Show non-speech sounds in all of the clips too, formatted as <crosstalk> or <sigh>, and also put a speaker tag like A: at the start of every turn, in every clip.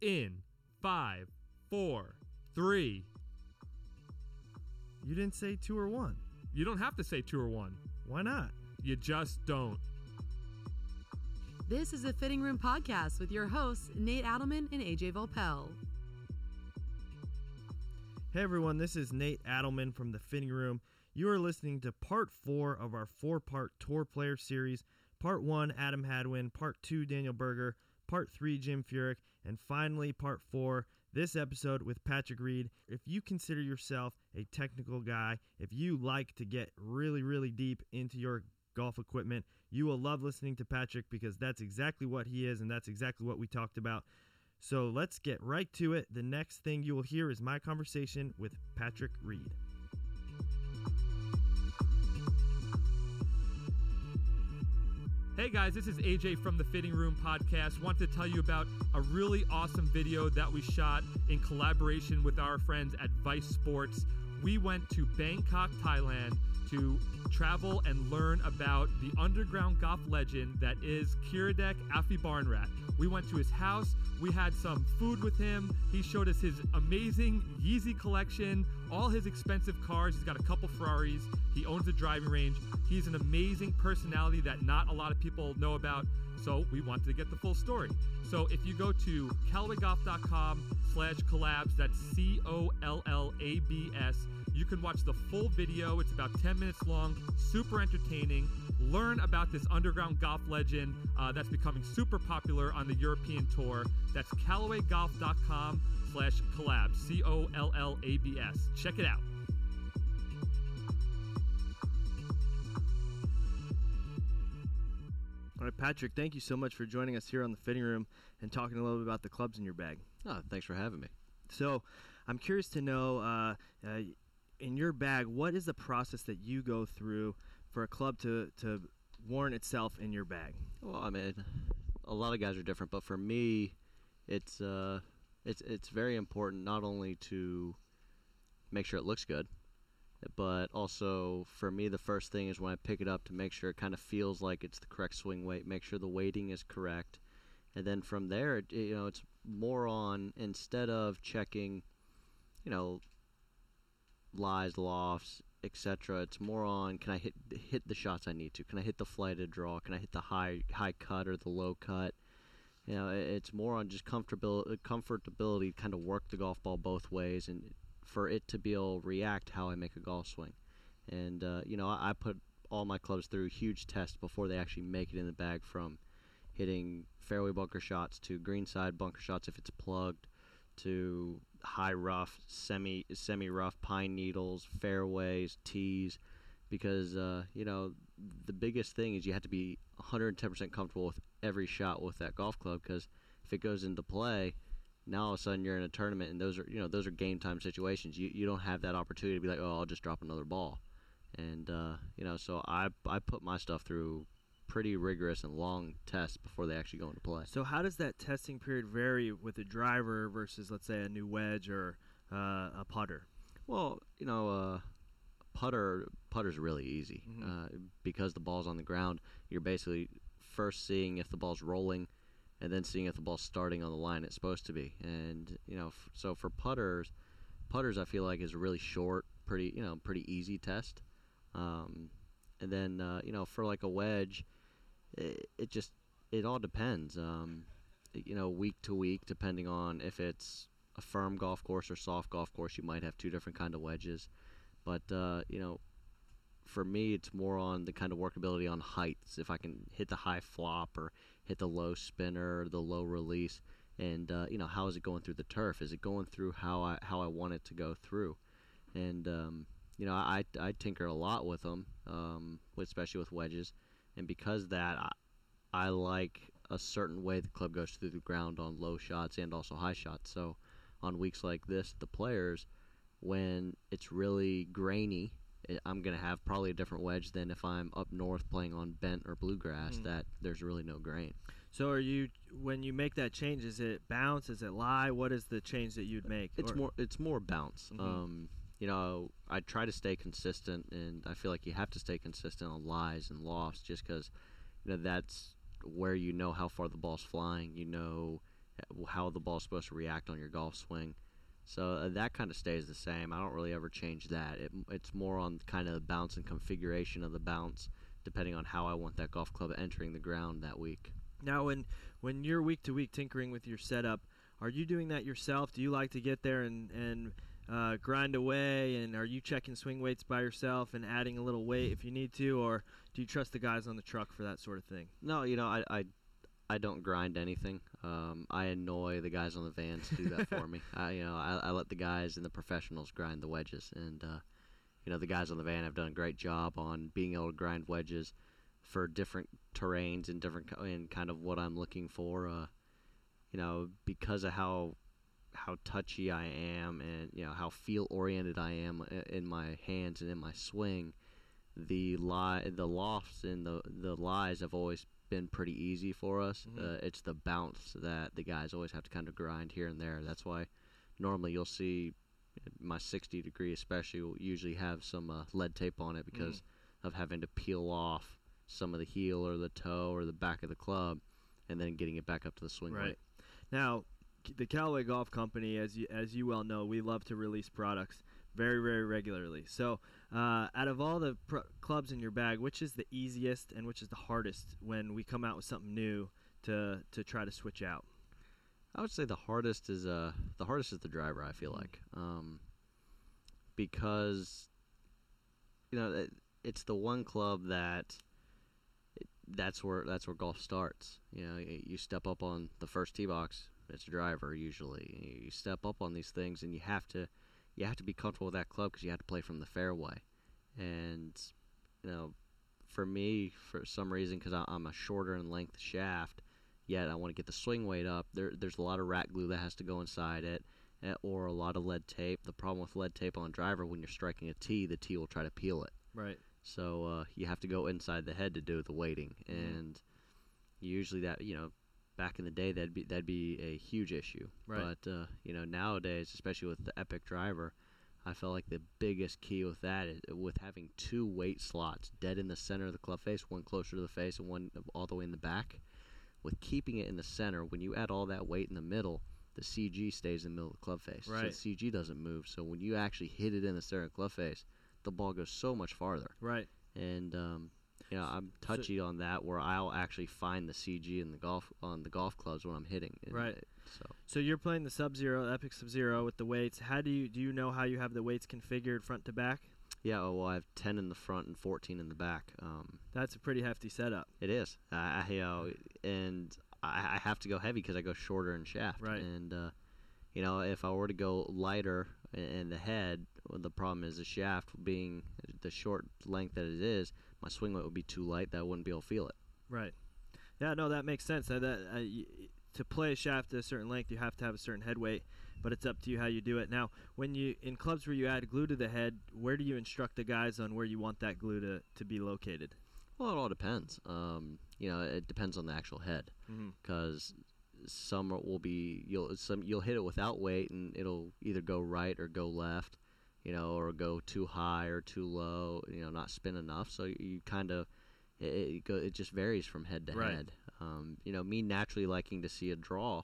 A: in five, four, three.
B: You didn't say two or one.
A: You don't have to say two or one.
B: Why not?
A: You just don't.
C: This is a Fitting Room podcast with your hosts, Nate Adelman and AJ Voelpel.
B: Hey everyone, this is Nate Adelman from the Fitting Room. You are listening to part four of our four part tour player series. Part one, Adam Hadwin. Part two, Daniel Berger. Part three, Jim Furyk. And finally, part four, this episode with Patrick Reed. If you consider yourself a technical guy, if you like to get really, really deep into your golf equipment, you will love listening to Patrick because that's exactly what he is and that's exactly what we talked about. So let's get right to it. The next thing you will hear is my conversation with Patrick Reed.
A: Hey guys, this is AJ from the Fitting Room Podcast. Want to tell you about a really awesome video that we shot in collaboration with our friends at Vice Sports. We went to Bangkok, Thailand to travel and learn about the underground golf legend that is Kiradech Aphibarnrat. We went to his house, we had some food with him. He showed us his amazing Yeezy collection, all his expensive cars. He's got a couple Ferraris. He owns a driving range. He's an amazing personality that not a lot of people know about. So we wanted to get the full story. So if you go to CallawayGolf.com slash collabs, that's C-O-L-L-A-B-S, you can watch the full video. It's about 10 minutes long, super entertaining. Learn about this underground golf legend uh, that's becoming super popular on the European tour. That's CallawayGolf.com slash collabs, C-O-L-L-A-B-S. Check it out.
B: All right, Patrick, thank you so much for joining us here on the fitting room and talking a little bit about the clubs in your bag.
D: Oh, thanks for having me.
B: So, I'm curious to know uh, uh, in your bag, what is the process that you go through for a club to, to warrant itself in your bag?
D: Well, I mean, a lot of guys are different, but for me, it's uh, it's it's very important not only to make sure it looks good, but also for me, the first thing is when I pick it up to make sure it kind of feels like it's the correct swing weight, make sure the weighting is correct, and then from there, you know, it's more on instead of checking, you know, lies, lofts, etc. It's more on can I hit hit the shots I need to? Can I hit the flighted draw? Can I hit the high high cut or the low cut? You know, it's more on just comfortability, comfortability, kind of work the golf ball both ways, and for it to be able to react how I make a golf swing. And uh, you know, I, I put all my clubs through huge tests before they actually make it in the bag, from hitting fairway bunker shots to greenside bunker shots if it's plugged, to high rough, semi semi rough pine needles, fairways, tees, because uh, you know the biggest thing is you have to be 110% comfortable with every shot with that golf club because if it goes into play, now all of a sudden you're in a tournament and those are you know those are game time situations. You you don't have that opportunity to be like oh I'll just drop another ball, and uh, you know so I I put my stuff through pretty rigorous and long tests before they actually go into play.
B: So, how does that testing period vary with a driver versus, let's say, a new wedge or uh, a putter?
D: Well, you know, uh, putter putter's really easy
B: Mhm.
D: uh, because the ball's on the ground. You're basically first seeing if the ball's rolling, and then seeing if the ball's starting on the line it's supposed to be. And you know, f- so for putters, putters I feel like is a really short, pretty you know, pretty easy test. Um, and then uh, you know, for like a wedge, it, it just it all depends. Um, you know, week to week, depending on if it's a firm golf course or soft golf course, you might have two different kind of wedges. But uh, you know, for me, it's more on the kind of workability on heights. If I can hit the high flop or hit the low spinner, the low release, and uh, you know, how is it going through the turf? Is it going through how I how I want it to go through? And um, you know, I I tinker a lot with them, um, especially with wedges, and because that, I, I like a certain way the club goes through the ground on low shots and also high shots. So on weeks like this, the players, when it's really grainy, I'm going to have probably a different wedge than if I'm up north playing on bent or bluegrass
B: Mm.
D: that there's really no grain.
B: So, are you when you make that change? Is it bounce? Is it lie? What is the change that you'd make?
D: It's
B: Or-
D: more it's more bounce.
B: Mhm.
D: Um, you know, I try to stay consistent, and I feel like you have to stay consistent on lies and lofts, just because you know that's where you know how far the ball's flying. You know uh, how the ball's supposed to react on your golf swing. So uh, that kind of stays the same. I don't really ever change that. It, it's more on kind of the bounce and configuration of the bounce, depending on how I want that golf club entering the ground that week.
B: Now, when when you're week to week tinkering with your setup, are you doing that yourself? Do you like to get there and and uh, grind away? And are you checking swing weights by yourself and adding a little weight if you need to, or do you trust the guys on the truck for that sort of thing?
D: No, you know, I I, I don't grind anything. Um, I annoy the guys on the vans to do that for me. <laughs> I you know I, I let the guys and the professionals grind the wedges, and uh, you know the guys on the van have done a great job on being able to grind wedges for different terrains and different and kind of what I'm looking for. Uh, you know, because of how how touchy I am and you know how feel oriented I am in my hands and in my swing, the lie the lofts and the the lies have always been pretty easy for us.
B: Mhm.
D: Uh, it's the bounce that the guys always have to kind of grind here and there. That's why normally you'll see my 60 degree especially will usually have some uh, lead tape on it because of having to peel off some of the heel or the toe or the back of the club and then getting it back up to the swing
B: Right.
D: weight.
B: Now, the Callaway Golf Company, as you as you well know, we love to release products very very regularly. So, uh, out of all the clubs in your bag, which is the easiest and which is the hardest when we come out with something new to to try to switch out?
D: I would say the hardest is uh the hardest is the driver. I feel like um, because you know it, it's the one club that that's where that's where golf starts. You know, you step up on the first tee box. It's a driver usually. You step up on these things, and you have to you have to be comfortable with that club because you have to play from the fairway. And you know, for me, for some reason, because I'm a shorter in length shaft, yet I want to get the swing weight up. There, there's a lot of rat glue that has to go inside it, eh, or a lot of lead tape. The problem with lead tape on a driver, when you're striking a tee, the tee will try to peel it.
B: Right.
D: So uh, you have to go inside the head to do the weighting,
B: Mhm.
D: and usually that you know, back in the day that'd be that'd be a huge issue.
B: Right.
D: But uh, you know nowadays, especially with the Epic driver, I felt like the biggest key with that is with having two weight slots dead in the center of the club face, one closer to the face and one all the way in the back. With keeping it in the center, when you add all that weight in the middle, the CG stays in the middle of the club face.
B: Right.
D: So the CG doesn't move. So when you actually hit it in the center of the club face, the ball goes so much farther.
B: Right.
D: And um, you know, I'm
B: So-
D: touchy on that where I'll actually find the CG in the golf on the golf clubs when I'm hitting.
B: Right.
D: it- So
B: So you're playing the Sub Zero, Epic Sub Zero with the weights. How do you do you know how you have the weights configured front to back?
D: yeah, oh, well, I have 10 in the front and 14 in the back. Um,
B: That's a pretty hefty setup.
D: It is. I, I you know, and I, I have to go heavy because I go shorter in shaft.
B: Right.
D: And uh, you know, if I were to go lighter in, in the head, well, the problem is the shaft being the short length that it is, my swing weight would be too light that I wouldn't be able to feel it.
B: Right. Yeah, no, that makes sense. Uh, that uh, y- to play a shaft at a certain length, you have to have a certain head weight, but it's up to you how you do it. Now, when you in clubs where you add glue to the head, where do you instruct the guys on where you want that glue to, to be located?
D: Well, it all depends. Um, you know, it depends on the actual head
B: Mm-hmm.
D: because some will be you'll some you'll hit it without weight and it'll either go right or go left, you know, or go too high or too low, you know, not spin enough. So you kind of it it, go, it just varies from head to
B: Right.
D: head. Um, you know, me naturally liking to see a draw.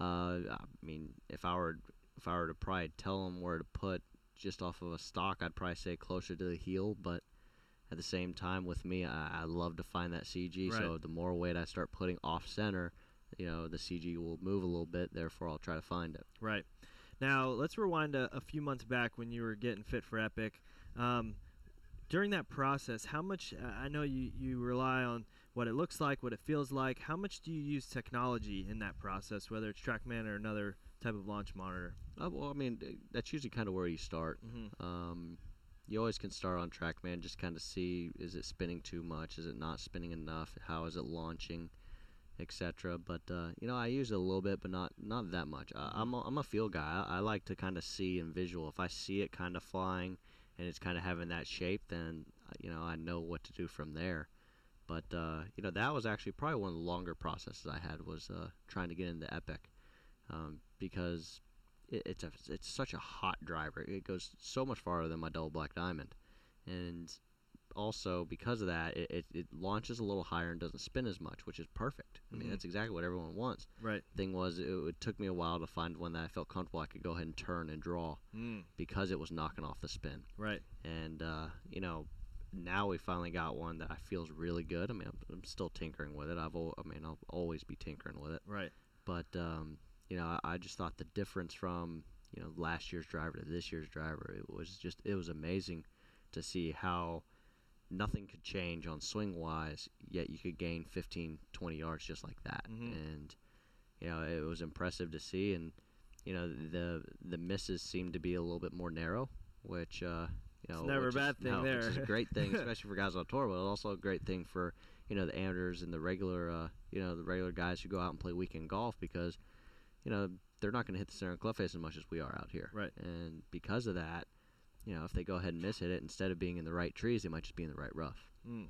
D: Uh, I mean, if I were if I were to probably tell them where to put just off of a stock, I'd probably say closer to the heel, but at the same time with me I, I love to find that CG so the more weight I start putting off center you know the CG will move a little bit therefore I'll try to find it
B: Right. Now, let's rewind a, a few months back when you were getting fit for Epic. Um, during that process, how much, uh, I know you, you rely on what it looks like, what it feels like. How much do you use technology in that process, whether it's TrackMan or another type of launch monitor?
D: uh, well I mean that's usually kind of where you start
B: Mm-hmm.
D: um, you always can start on TrackMan just kind of see is it spinning too much is it not spinning enough how is it launching etc but uh, you know I use it a little bit but not not that much. Uh, I'm, a, I'm a feel guy. I, I like to kind of see and visual. If I see it kind of flying and it's kind of having that shape then uh, you know I know what to do from there. But uh, you know that was actually probably one of the longer processes I had was uh, trying to get into Epic um, because it, it's a it's such a hot driver. It goes so much farther than my double black diamond, and also because of that, it, it, it launches a little higher and doesn't spin as much, which is perfect. I mean,
B: Mhm.
D: that's exactly what everyone wants.
B: Right.
D: Thing was, it, it took me a while to find one that I felt comfortable. I could go ahead and turn and draw
B: Mm.
D: because it was knocking off the spin.
B: Right.
D: And uh, you know, now we finally got one that I feels really good. I mean, I'm, I'm still tinkering with it. I've, al- I mean, I'll always be tinkering with it.
B: Right.
D: But um, you know, I, I just thought the difference from you know last year's driver to this year's driver, it was just it was amazing to see how nothing could change on swing wise, yet you could gain 15, 20 yards just like that.
B: Mhm.
D: And you know, it was impressive to see. And you know, the the misses seemed to be a little bit more narrow, which uh, you know,
B: It's never a
D: which is-
B: bad thing
D: no,
B: there.
D: Which is a great thing, <laughs> especially for guys on tour, but also a great thing for you know the amateurs and the regular uh, you know the regular guys who go out and play weekend golf because you know they're not going to hit the center of the club face as much as we are out here.
B: Right.
D: And because of that, you know, if they go ahead and miss hit it, instead of being in the right trees, they might just be in the right rough.
B: Mm.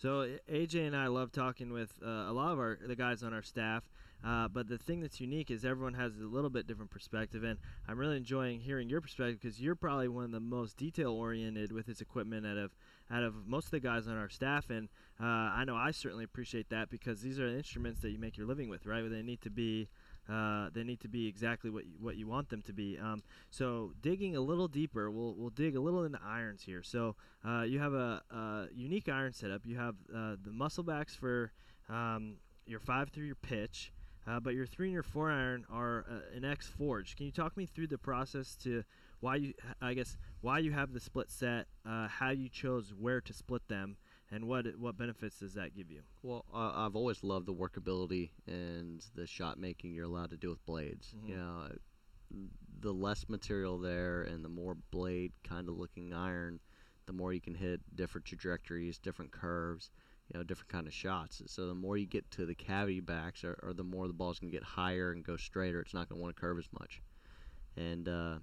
B: So AJ and I love talking with uh, a lot of our the guys on our staff, uh, but the thing that's unique is everyone has a little bit different perspective, and I'm really enjoying hearing your perspective because you're probably one of the most detail oriented with this equipment out of out of most of the guys on our staff, and uh, I know I certainly appreciate that because these are instruments that you make your living with, right? They need to be uh, they need to be exactly what you, what you want them to be. Um, so digging a little deeper, we'll we'll dig a little into irons here. So uh, you have a, a unique iron setup. You have uh, the muscle backs for um, your five through your pitch, uh, but your three and your four iron are uh, an X forged. Can you talk me through the process to why you, I guess, why you have the split set, how you chose where to split them, and what what benefits does that give you?
D: Well, uh, I've always loved the workability and the shot making you're allowed to do with blades.
B: Mhm.
D: You know, the less material there and the more blade kind of looking iron, the more you can hit different trajectories, different curves, you know, different kind of shots. So the more you get to the cavity backs, or, or the more the ball's gonna get higher and go straighter. It's not gonna want to curve as much. And uh,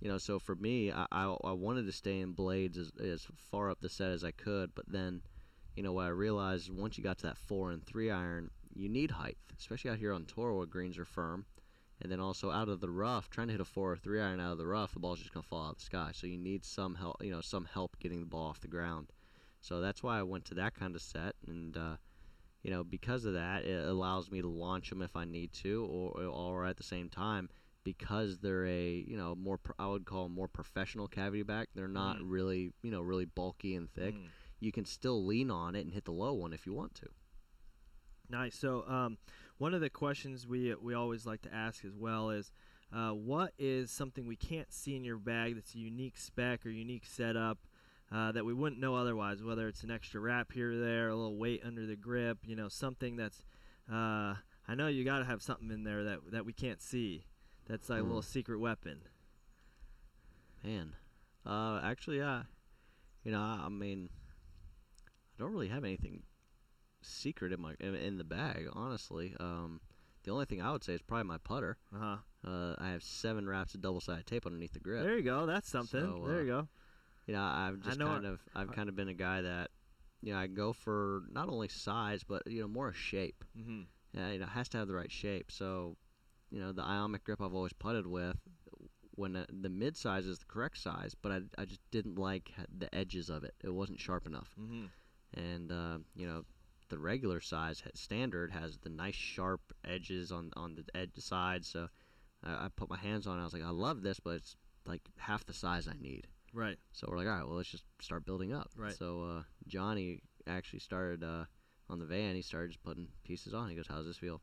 D: you know, so for me, I, I, I wanted to stay in blades as, as far up the set as I could, but then, you know, what I realized once you got to that four and three iron, you need height, especially out here on tour where greens are firm. And then also out of the rough, trying to hit a four or three iron out of the rough, the ball's just gonna fall out of the sky. So you need some help, you know, some help getting the ball off the ground. So that's why I went to that kind of set, and uh, you know, because of that, it allows me to launch them if I need to, or or at the same time, because they're a you know more I would call more professional cavity back. They're not
B: Mm.
D: really you know really bulky and thick.
B: Mm.
D: You can still lean on it and hit the low one if you want to.
B: Nice. So, um, one of the questions we we always like to ask as well is, uh, what is something we can't see in your bag that's a unique spec or unique setup uh, that we wouldn't know otherwise? Whether it's an extra wrap here or there, a little weight under the grip, you know, something that's. Uh, I know you got to have something in there that that we can't see. That's like a little secret weapon.
D: Man, uh, actually, uh, you know, I, I mean, I don't really have anything secret in my in, in the bag, honestly. Um, the only thing I would say is probably my putter.
B: Uh huh.
D: Uh, I have seven wraps of double-sided tape underneath the grip.
B: There you go. That's something.
D: So,
B: there
D: uh,
B: you go.
D: You know, I've just
B: know
D: kind
B: I-
D: of I've
B: I-
D: kind of been a guy that, you know, I go for not only size but you know more shape.
B: Mm-hmm.
D: Yeah, you know, it has to have the right shape. So, you know, the Iomic grip I've always putted with, when uh, the mid size is the correct size, but I, I just didn't like the edges of it. It wasn't sharp enough.
B: Mm-hmm.
D: And uh, you know, the regular size standard has the nice sharp edges on on the edge side. So, I, I put my hands on. it. I was like, I love this, but it's like half the size I need.
B: Right.
D: So we're like, all right, well, let's just start building up.
B: Right.
D: So uh, Johnny actually started uh, on the van. He started just putting pieces on. He goes, "How's this feel?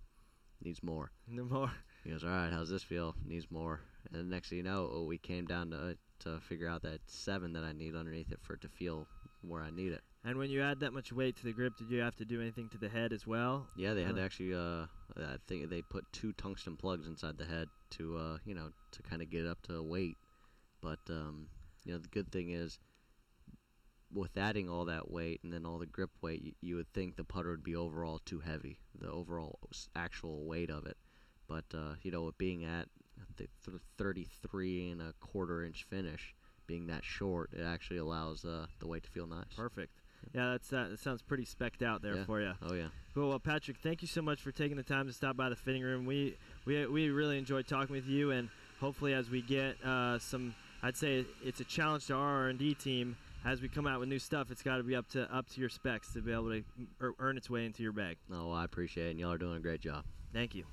D: Needs more." <laughs>
B: No more.
D: He goes, "All right, how's this feel? Needs more." And the next thing you know, oh, we came down to to figure out that seven that I need underneath it for it to feel where I need it.
B: And when you add that much weight to the grip, did you have to do anything to the head as well?
D: Yeah, they had to actually. Uh, I think they put two tungsten plugs inside the head to, uh, you know, to kind of get it up to weight. But um, you know, the good thing is, with adding all that weight and then all the grip weight, you, you would think the putter would be overall too heavy, the overall actual weight of it. But uh, you know, with being at the 33 and a quarter inch finish, being that short, it actually allows uh, the weight to feel nice.
B: Perfect. Yeah, that's uh, that sounds pretty specked out there
D: Yeah.
B: for you.
D: Oh yeah.
B: Cool. Well, Patrick, thank you so much for taking the time to stop by the fitting room. We we we really enjoyed talking with you, and hopefully, as we get uh, some, I'd say it's a challenge to our R and D team as we come out with new stuff, it's got to be up to up to your specs to be able to earn its way into your bag.
D: No, I appreciate it, and y'all are doing a great job.
B: Thank you.